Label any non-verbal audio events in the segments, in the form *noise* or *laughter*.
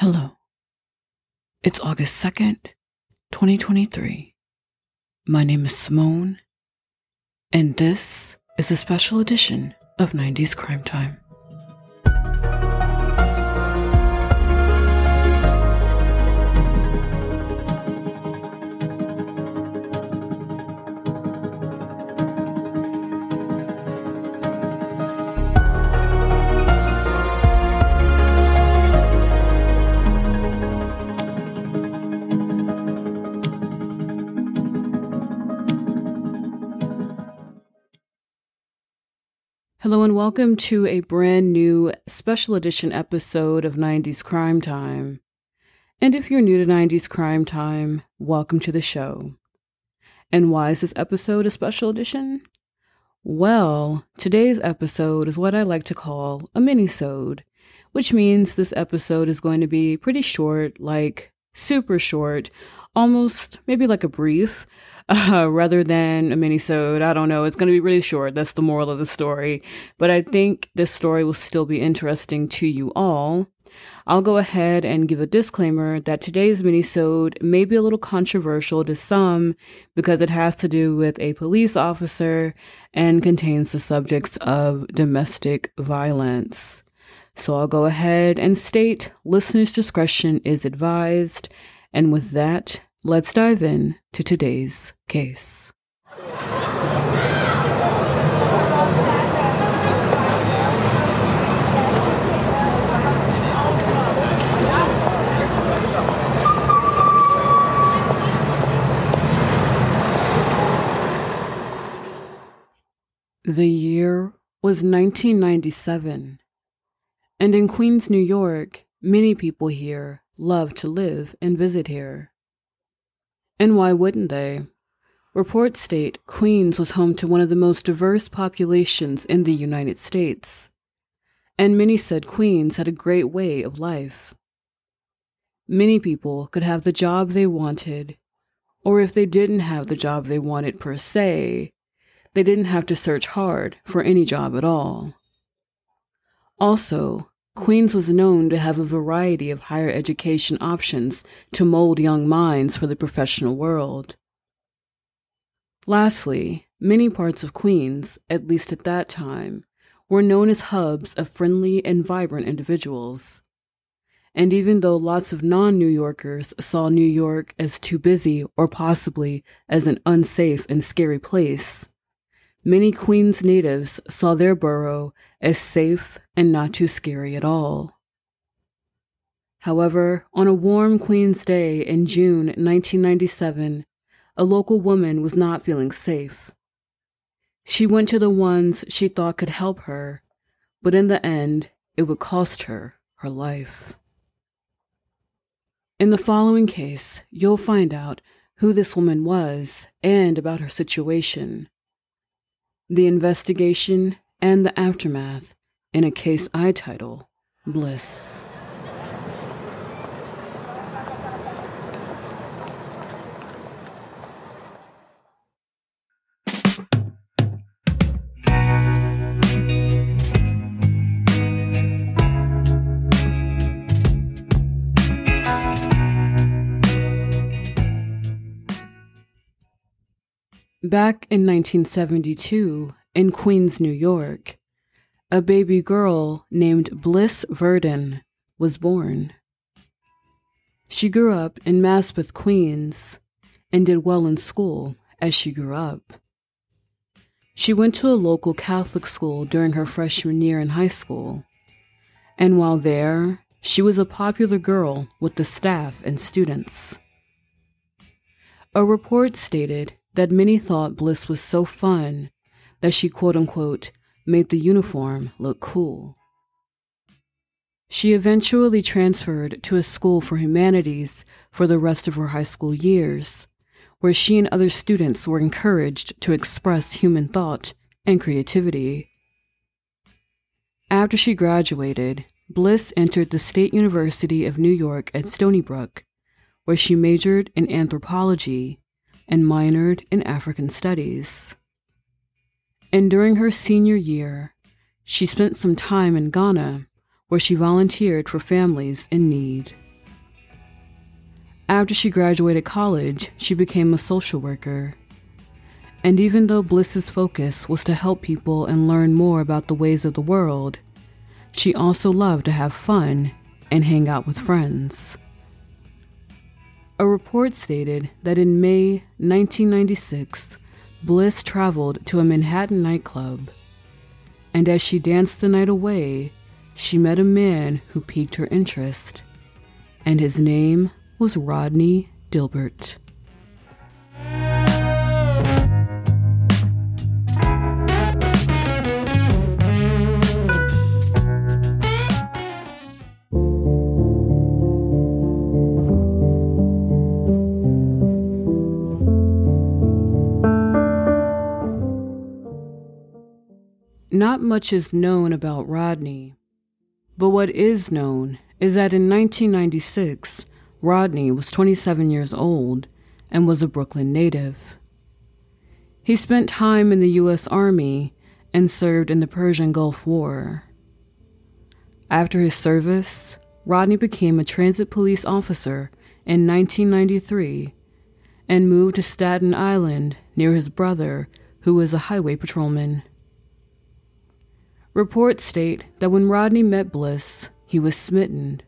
Hello. It's August 2nd, 2023. My name is Simone, and this is a special edition of 90s Crime Time. Hello, and welcome to a brand new special edition episode of 90s Crime Time. And if you're new to 90s Crime Time, welcome to the show. And why is this episode a special edition? Well, today's episode is what I like to call a mini-sode, which means this episode is going to be pretty short, like super short, almost maybe like a brief, *laughs* uh, rather than a mini-sode. I don't know. It's going to be really short. That's the moral of the story. But I think this story will still be interesting to you all. I'll go ahead and give a disclaimer that today's mini-sode may be a little controversial to some because it has to do with a police officer and contains the subjects of domestic violence. So I'll go ahead and state listeners' discretion is advised. And with that, let's dive in to today's case. The year was 1997, and in Queens, New York, many people here love to live and visit here. And why wouldn't they? Reports state Queens was home to one of the most diverse populations in the United States, and many said Queens had a great way of life. Many people could have the job they wanted, or if they didn't have the job they wanted per se, they didn't have to search hard for any job at all. Also, Queens was known to have a variety of higher education options to mold young minds for the professional world. Lastly, many parts of Queens, at least at that time, were known as hubs of friendly and vibrant individuals. And even though lots of non New Yorkers saw New York as too busy or possibly as an unsafe and scary place, Many Queens natives saw their borough as safe and not too scary at all. However, on a warm Queens day in June 1997, a local woman was not feeling safe. She went to the ones she thought could help her, but in the end, it would cost her her life. In the following case, you'll find out who this woman was and about her situation the investigation, and the aftermath in a case I title Bliss. Back in 1972, in Queens, New York, a baby girl named Bliss Verdon was born. She grew up in Maspeth, Queens, and did well in school as she grew up. She went to a local Catholic school during her freshman year in high school, and while there, she was a popular girl with the staff and students. A report stated that many thought Bliss was so fun that she quote unquote made the uniform look cool. She eventually transferred to a school for humanities for the rest of her high school years, where she and other students were encouraged to express human thought and creativity. After she graduated, Bliss entered the State University of New York at Stony Brook, where she majored in anthropology and minored in African studies. And during her senior year, she spent some time in Ghana, where she volunteered for families in need. After she graduated college, she became a social worker. And even though Bliss's focus was to help people and learn more about the ways of the world, she also loved to have fun and hang out with friends. A report stated that in May 1996, Bliss traveled to a Manhattan nightclub, and as she danced the night away, she met a man who piqued her interest, and his name was Rodney Dilbert. Not much is known about Rodney, but what is known is that in 1996, Rodney was 27 years old and was a Brooklyn native. He spent time in the U.S. Army and served in the Persian Gulf War. After his service, Rodney became a transit police officer in 1993 and moved to Staten Island near his brother, who was a highway patrolman. Reports state that when Rodney met Bliss, he was smitten,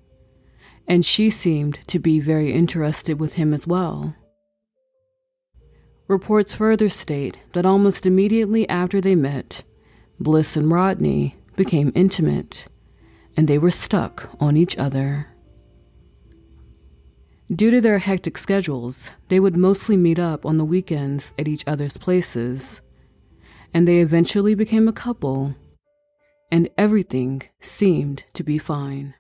and she seemed to be very interested with him as well. Reports further state that almost immediately after they met, Bliss and Rodney became intimate, and they were stuck on each other. Due to their hectic schedules, they would mostly meet up on the weekends at each other's places, and they eventually became a couple and everything seemed to be fine.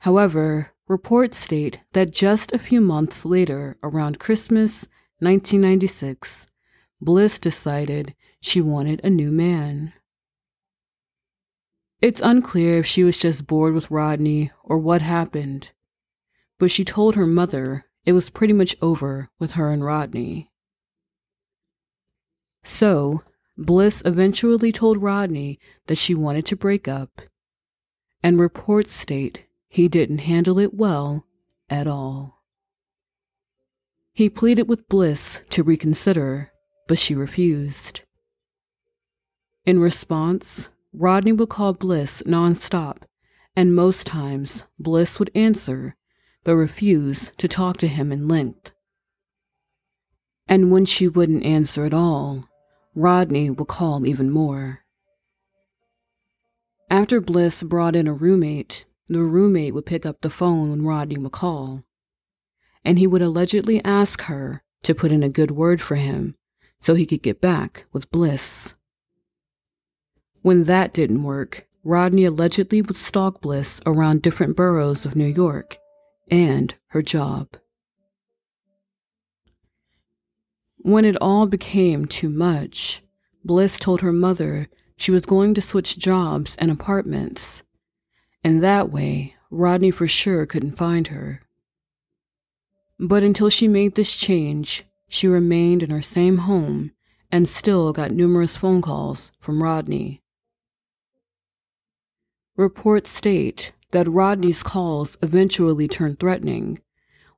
However, reports state that just a few months later, around Christmas 1996, Bliss decided she wanted a new man. It's unclear if she was just bored with Rodney or what happened, but she told her mother it was pretty much over with her and Rodney. So, Bliss eventually told Rodney that she wanted to break up, and reports state he didn't handle it well at all. He pleaded with Bliss to reconsider, but she refused. In response, Rodney would call Bliss nonstop, and most times Bliss would answer but refuse to talk to him in length. And when she wouldn't answer at all, Rodney would call even more. After Bliss brought in a roommate, the roommate would pick up the phone when Rodney would call, and he would allegedly ask her to put in a good word for him so he could get back with Bliss. When that didn't work, Rodney allegedly would stalk Bliss around different boroughs of New York and her job. When it all became too much, Bliss told her mother she was going to switch jobs and apartments, and that way Rodney for sure couldn't find her. But until she made this change, she remained in her same home and still got numerous phone calls from Rodney. Reports state that Rodney's calls eventually turned threatening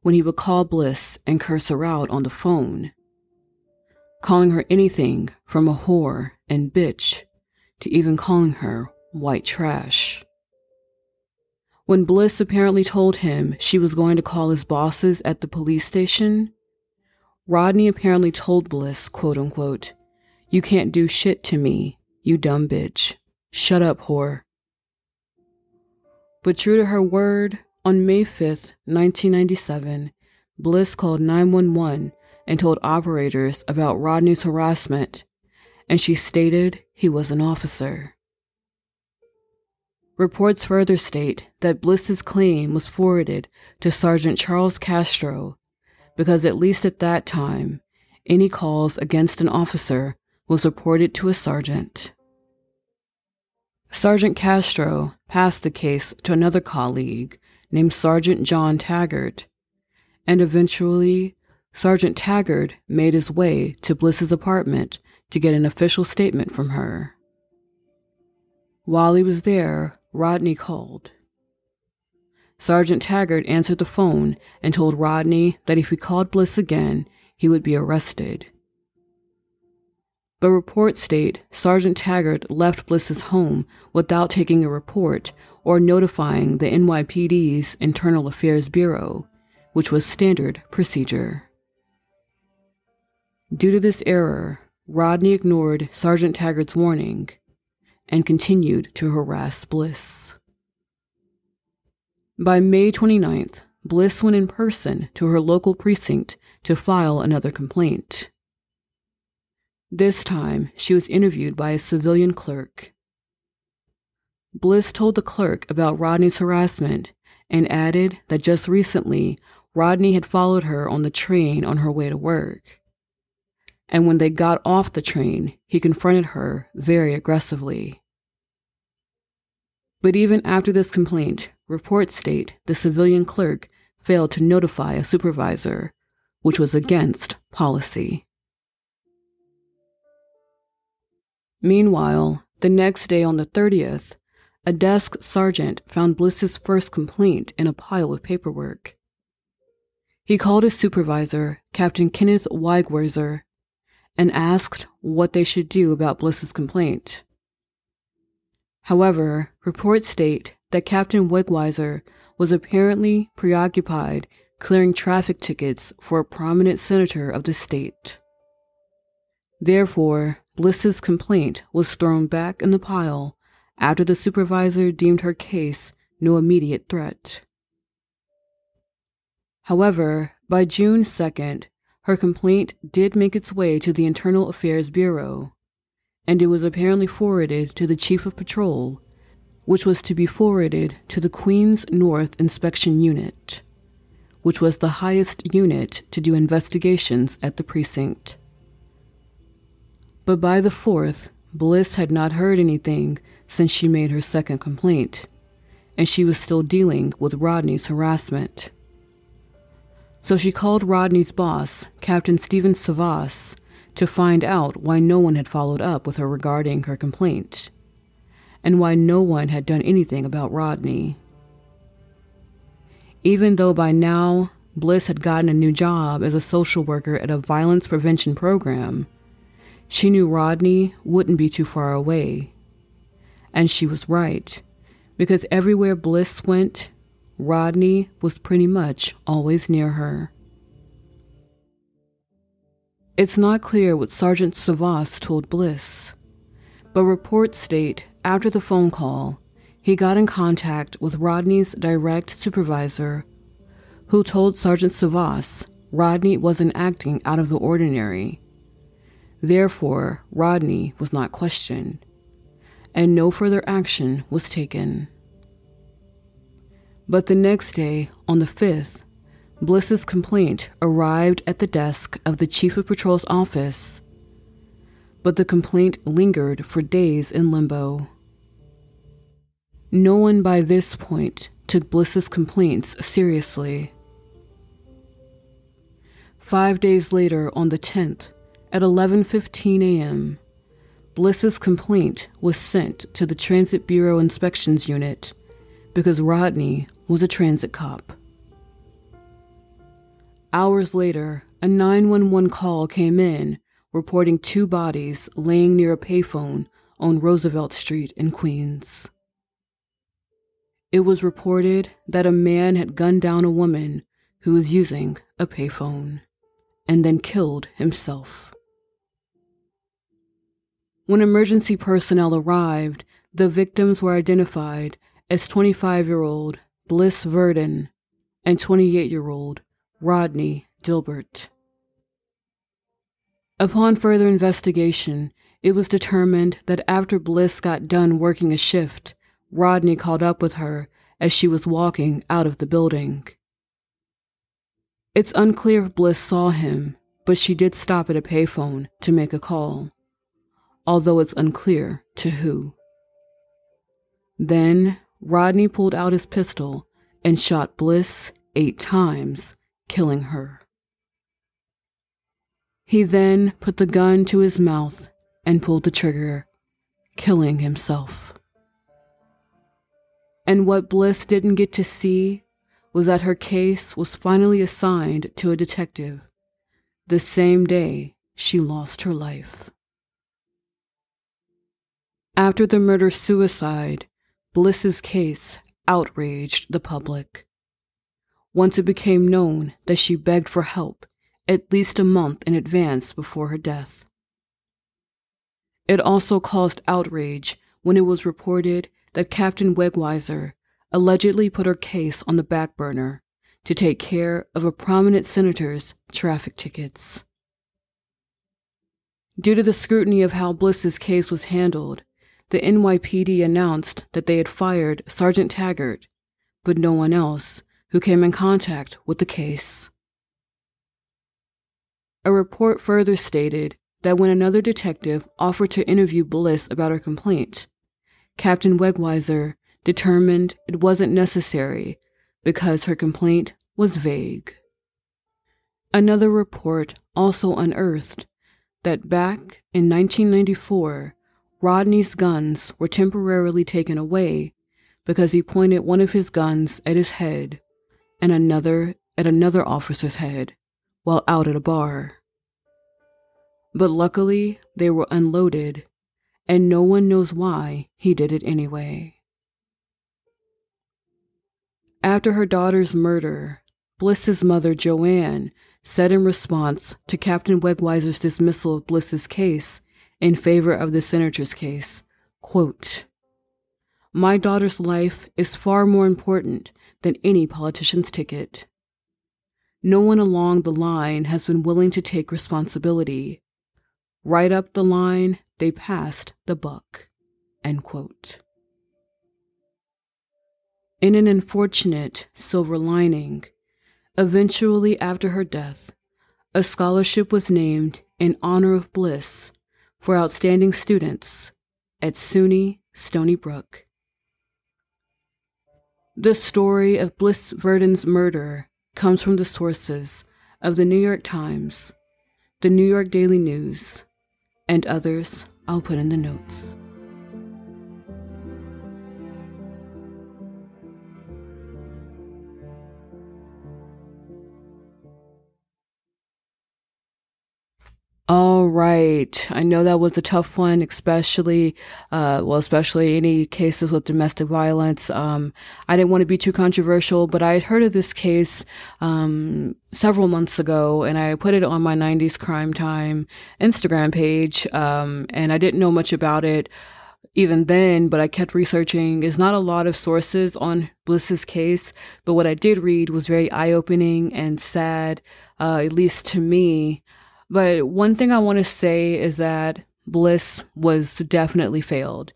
when he would call Bliss and curse her out on the phone calling her anything from a whore and bitch to even calling her white trash. When Bliss apparently told him she was going to call his bosses at the police station, Rodney apparently told Bliss, quote unquote, You can't do shit to me, you dumb bitch. Shut up, whore. But true to her word, on May 5th, 1997, Bliss called 911 and told operators about Rodney's harassment, and she stated he was an officer. Reports further state that Bliss's claim was forwarded to Sergeant Charles Castro because, at least at that time, any calls against an officer was reported to a sergeant. Sergeant Castro passed the case to another colleague named Sergeant John Taggart, and eventually Sergeant Taggart made his way to Bliss's apartment to get an official statement from her. While he was there, Rodney called. Sergeant Taggart answered the phone and told Rodney that if he called Bliss again, he would be arrested. But reports state Sergeant Taggart left Bliss's home without taking a report or notifying the NYPD's Internal Affairs Bureau, which was standard procedure. Due to this error, Rodney ignored Sergeant Taggart's warning and continued to harass Bliss. By May 29th, Bliss went in person to her local precinct to file another complaint. This time, she was interviewed by a civilian clerk. Bliss told the clerk about Rodney's harassment and added that just recently, Rodney had followed her on the train on her way to work. And when they got off the train, he confronted her very aggressively. But even after this complaint, reports state the civilian clerk failed to notify a supervisor, which was against policy. Meanwhile, the next day on the 30th, a desk sergeant found Bliss's first complaint in a pile of paperwork. He called his supervisor, Captain Kenneth Wegweiser, and asked what they should do about Bliss's complaint. However, reports state that Captain Wegweiser was apparently preoccupied clearing traffic tickets for a prominent senator of the state. Therefore, Bliss's complaint was thrown back in the pile after the supervisor deemed her case no immediate threat. However, by June 2nd, her complaint did make its way to the Internal Affairs Bureau, and it was apparently forwarded to the Chief of Patrol, which was to be forwarded to the Queens North Inspection Unit, which was the highest unit to do investigations at the precinct. But by the 4th, Bliss had not heard anything since she made her second complaint, and she was still dealing with Rodney's harassment. So she called Rodney's boss, Captain Stephen Savas, to find out why no one had followed up with her regarding her complaint, and why no one had done anything about Rodney. Even though by now Bliss had gotten a new job as a social worker at a violence prevention program, she knew Rodney wouldn't be too far away. And she was right, because everywhere Bliss went, Rodney was pretty much always near her. It's not clear what Sergeant Savas told Bliss, but reports state after the phone call, he got in contact with Rodney's direct supervisor, who told Sergeant Savas Rodney wasn't acting out of the ordinary. Therefore, Rodney was not questioned, and no further action was taken. But the next day, on the 5th, Bliss's complaint arrived at the desk of the Chief of Patrol's office, but the complaint lingered for days in limbo. No one by this point took Bliss's complaints seriously. Five days later, on the 10th, at 11:15 a.m., Bliss's complaint was sent to the Transit Bureau Inspections Unit because Rodney was a transit cop. Hours later, a 911 call came in reporting two bodies laying near a payphone on Roosevelt Street in Queens. It was reported that a man had gunned down a woman who was using a payphone and then killed himself. When emergency personnel arrived, the victims were identified as 25 year old Bliss Verdon and 28 year old Rodney Dilbert. Upon further investigation, it was determined that after Bliss got done working a shift, Rodney called up with her as she was walking out of the building. It's unclear if Bliss saw him, but she did stop at a payphone to make a call, although it's unclear to who. Then Rodney pulled out his pistol and shot Bliss eight times killing her. He then put the gun to his mouth and pulled the trigger, killing himself. And what Bliss didn't get to see was that her case was finally assigned to a detective the same day she lost her life. After the murder suicide, Bliss's case outraged the public. Once it became known that she begged for help at least a month in advance before her death. It also caused outrage when it was reported that Captain Wegweiser allegedly put her case on the back burner to take care of a prominent senator's traffic tickets. Due to the scrutiny of how Bliss's case was handled, the NYPD announced that they had fired Sergeant Taggart, but no one else who came in contact with the case. A report further stated that when another detective offered to interview Bliss about her complaint, Captain Wegweiser determined it wasn't necessary because her complaint was vague. Another report also unearthed that back in 1994, Rodney's guns were temporarily taken away because he pointed one of his guns at his head and another at another officer's head while out at a bar. But luckily, they were unloaded, and no one knows why he did it anyway. After her daughter's murder, Bliss's mother, Joanne, said in response to Captain Wegweiser's dismissal of Bliss's case in favor of the senator's case, quote, My daughter's life is far more important than any politician's ticket. No one along the line has been willing to take responsibility. Right up the line, they passed the buck. In an unfortunate silver lining, eventually after her death, a scholarship was named in honor of Bliss for outstanding students at SUNY Stony Brook. The story of Bliss Verdon's murder comes from the sources of the New York Times, the New York Daily News, and others I'll put in the notes. All right. I know that was a tough one, especially, uh, well, especially any cases with domestic violence. Um, I didn't want to be too controversial, but I had heard of this case, um, several months ago and I put it on my 90s Crime Time Instagram page. Um, and I didn't know much about it even then, but I kept researching. There's not a lot of sources on Bliss's case, but what I did read was very eye opening and sad, uh, at least to me. But one thing I want to say is that Bliss was definitely failed.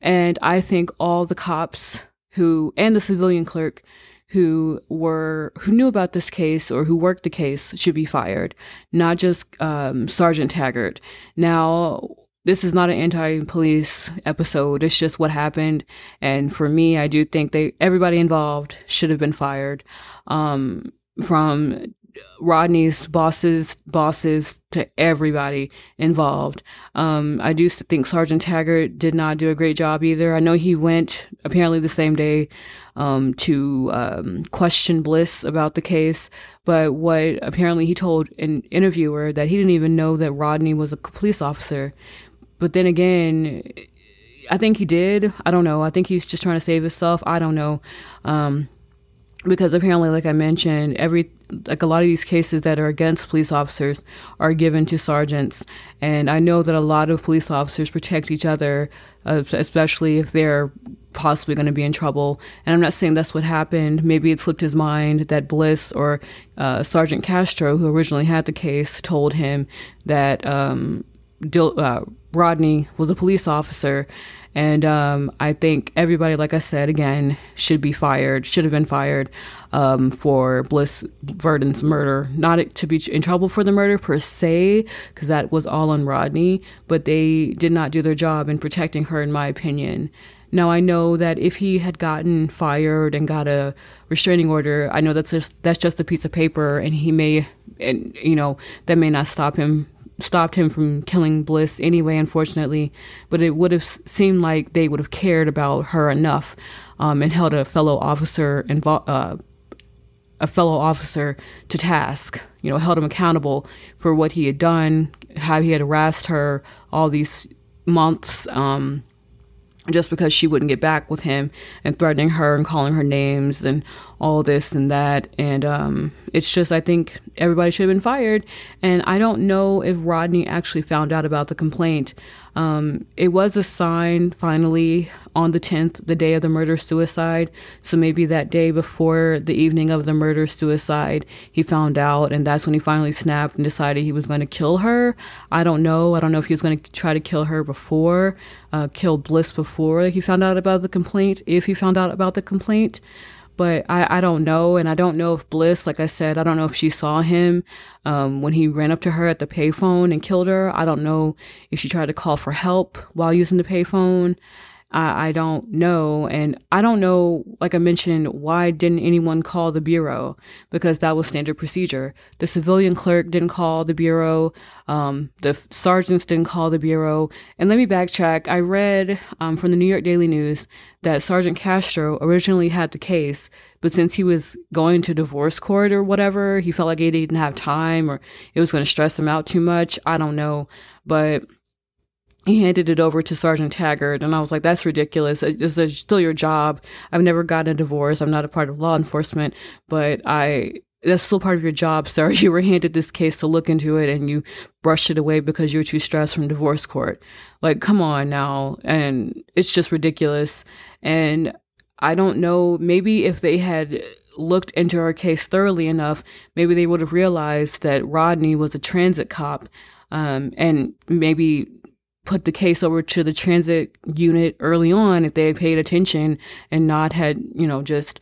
And I think all the cops who, and the civilian clerk who were, who knew about this case or who worked the case should be fired, not just um, Sergeant Taggart. Now, this is not an anti-police episode. It's just what happened. And for me, I do think they, everybody involved should have been fired. Um, from Rodney's bosses, bosses to everybody involved. Um, I do think Sergeant Taggart did not do a great job either. I know he went apparently the same day um, to um, question Bliss about the case, but what apparently he told an interviewer that he didn't even know that Rodney was a police officer. But then again, I think he did. I don't know. I think he's just trying to save himself. I don't know. Um, because apparently, like I mentioned, every like a lot of these cases that are against police officers are given to sergeants, and I know that a lot of police officers protect each other, uh, especially if they're possibly going to be in trouble. And I'm not saying that's what happened. Maybe it slipped his mind that Bliss or uh, Sergeant Castro, who originally had the case, told him that um, Dil- uh, Rodney was a police officer and um, I think everybody, like I said again, should be fired, should have been fired um, for Bliss Verdon's murder. Not to be in trouble for the murder per se, because that was all on Rodney, but they did not do their job in protecting her, in my opinion. Now I know that if he had gotten fired and got a restraining order, I know that's just that's just a piece of paper, and he may, and you know, that may not stop him stopped him from killing Bliss anyway, unfortunately. But it would have seemed like they would have cared about her enough um, and held a fellow officer involved. Uh, a fellow officer to task, you know, held him accountable for what he had done, how he had harassed her all these months, um, just because she wouldn't get back with him and threatening her and calling her names and all this and that. And um, it's just, I think everybody should have been fired. And I don't know if Rodney actually found out about the complaint. Um, it was a sign finally on the 10th, the day of the murder suicide. So maybe that day before the evening of the murder suicide, he found out, and that's when he finally snapped and decided he was going to kill her. I don't know. I don't know if he was going to try to kill her before, uh, kill Bliss before he found out about the complaint, if he found out about the complaint but I, I don't know. And I don't know if Bliss, like I said, I don't know if she saw him um, when he ran up to her at the payphone and killed her. I don't know if she tried to call for help while using the payphone. I, I don't know. And I don't know, like I mentioned, why didn't anyone call the Bureau? Because that was standard procedure. The civilian clerk didn't call the Bureau. Um, the sergeants didn't call the Bureau. And let me backtrack. I read um, from the New York Daily News that Sergeant Castro originally had the case, but since he was going to divorce court or whatever, he felt like he didn't have time or it was going to stress him out too much. I don't know. But he handed it over to Sergeant Taggart, and I was like, "That's ridiculous. It's still your job. I've never gotten a divorce. I'm not a part of law enforcement, but I." That's still part of your job, sir. *laughs* You were handed this case to look into it and you brushed it away because you're too stressed from divorce court. Like, come on now. And it's just ridiculous. And I don't know, maybe if they had looked into our case thoroughly enough, maybe they would have realized that Rodney was a transit cop um, and maybe put the case over to the transit unit early on if they had paid attention and not had, you know, just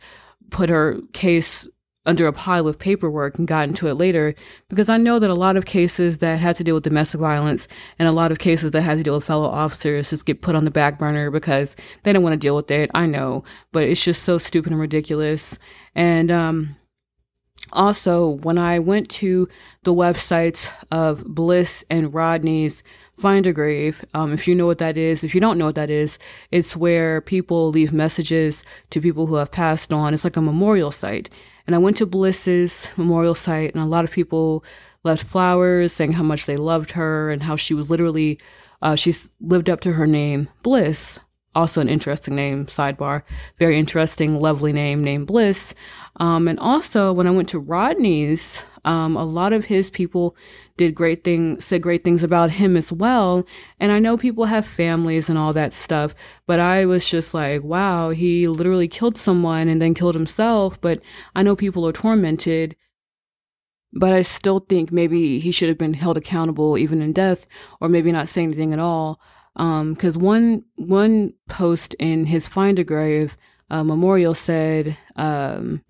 put her case under a pile of paperwork and got into it later because I know that a lot of cases that have to deal with domestic violence and a lot of cases that have to deal with fellow officers just get put on the back burner because they don't want to deal with it. I know, but it's just so stupid and ridiculous. And um also, when I went to the websites of Bliss and Rodney's Find a Grave, um, if you know what that is, if you don't know what that is, it's where people leave messages to people who have passed on. It's like a memorial site. And I went to Bliss's memorial site, and a lot of people left flowers saying how much they loved her and how she was literally, uh, she's lived up to her name, Bliss. Also, an interesting name, sidebar. Very interesting, lovely name, named Bliss. Um, and also, when I went to Rodney's, um, a lot of his people did great things, said great things about him as well. And I know people have families and all that stuff, but I was just like, wow, he literally killed someone and then killed himself. But I know people are tormented. But I still think maybe he should have been held accountable even in death, or maybe not say anything at all. Because um, one one post in his Find a Grave uh, memorial said, um,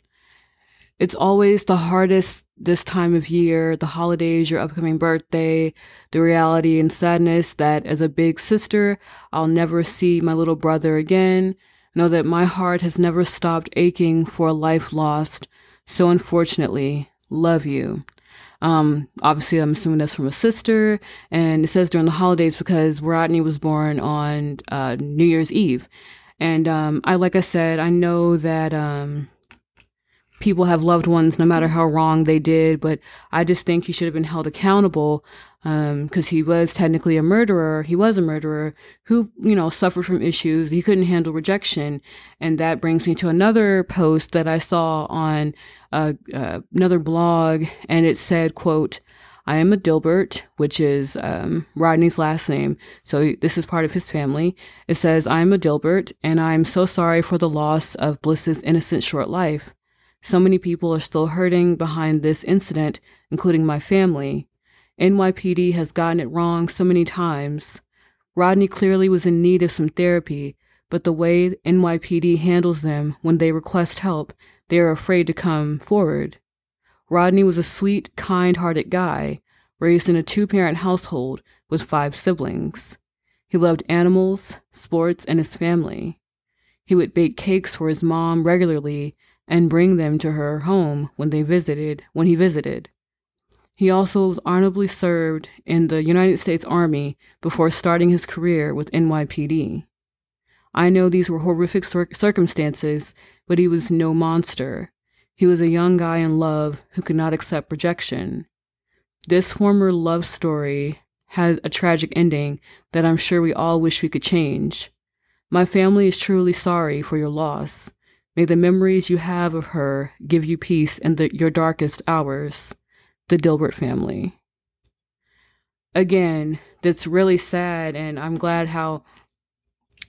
"It's always the hardest this time of year, the holidays, your upcoming birthday, the reality and sadness that as a big sister, I'll never see my little brother again. Know that my heart has never stopped aching for a life lost. So unfortunately, love you. Um, obviously, I'm assuming that's from a sister, and it says during the holidays because Rodney was born on uh, New Year's Eve. And um, I, like I said, I know that um, people have loved ones no matter how wrong they did, but I just think he should have been held accountable because um, he was technically a murderer. He was a murderer who, you know, suffered from issues. He couldn't handle rejection. And that brings me to another post that I saw on uh, uh, another blog, and it said, quote, I am a Dilbert, which is um, Rodney's last name. So this is part of his family. It says, I am a Dilbert, and I'm so sorry for the loss of Bliss's innocent short life. So many people are still hurting behind this incident, including my family. NYPD has gotten it wrong so many times. Rodney clearly was in need of some therapy, but the way NYPD handles them when they request help, they are afraid to come forward. Rodney was a sweet, kind hearted guy, raised in a two parent household with five siblings. He loved animals, sports, and his family. He would bake cakes for his mom regularly and bring them to her home when they visited, when he visited. He also honorably served in the United States Army before starting his career with NYPD. I know these were horrific cir- circumstances, but he was no monster. He was a young guy in love who could not accept rejection. This former love story had a tragic ending that I'm sure we all wish we could change. My family is truly sorry for your loss. May the memories you have of her give you peace in the, your darkest hours. The Dilbert family. Again, that's really sad, and I'm glad how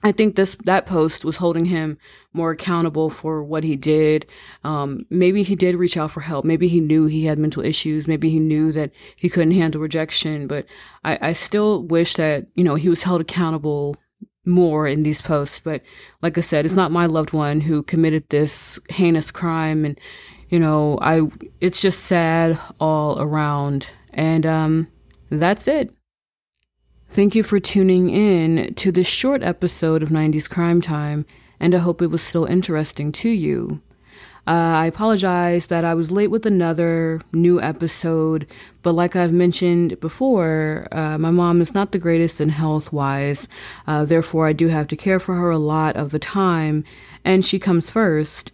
I think this that post was holding him more accountable for what he did. Um, maybe he did reach out for help. Maybe he knew he had mental issues. Maybe he knew that he couldn't handle rejection. But I, I still wish that you know he was held accountable more in these posts. But like I said, it's not my loved one who committed this heinous crime, and you know I it's just sad all around. And um, that's it. Thank you for tuning in to this short episode of 90s Crime Time, and I hope it was still interesting to you. Uh, I apologize that I was late with another new episode, but like I've mentioned before, uh, my mom is not the greatest in health wise. Uh, therefore, I do have to care for her a lot of the time, and she comes first.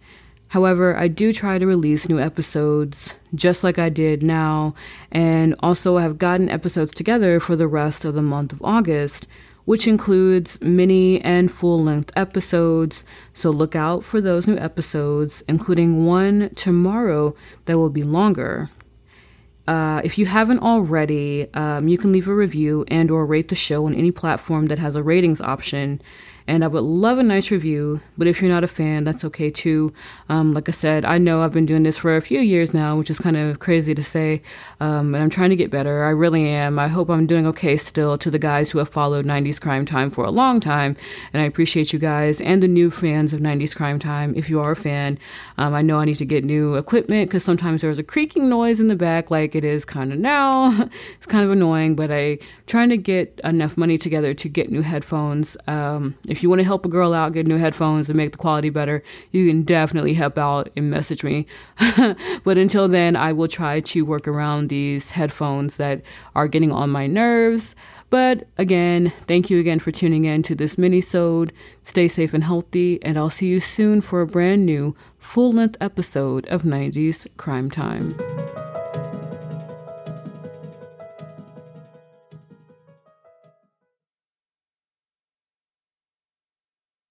However, I do try to release new episodes just like I did now, and also I have gotten episodes together for the rest of the month of August, which includes mini and full length episodes. So look out for those new episodes, including one tomorrow that will be longer. Uh, if you haven't already, um, you can leave a review and or rate the show on any platform that has a ratings option and I would love a nice review. But if you're not a fan, that's okay too. Um, like I said, I know I've been doing this for a few years now, which is kind of crazy to say, um, and I'm trying to get better. I really am. I hope I'm doing okay still to the guys who have followed 90s Crime Time for a long time, and I appreciate you guys and the new fans of 90s Crime Time. If you are a fan, um, I know I need to get new equipment because sometimes there's a creaking noise in the back, like it is kind of now. *laughs* it's kind of annoying, but I'm trying to get enough money together to get new headphones. Um, if if you want to help a girl out get new headphones and make the quality better, you can definitely help out and message me. *laughs* but until then, I will try to work around these headphones that are getting on my nerves. But again, thank you again for tuning in to this mini-sode. Stay safe and healthy, and I'll see you soon for a brand new full-length episode of 90s Crime Time.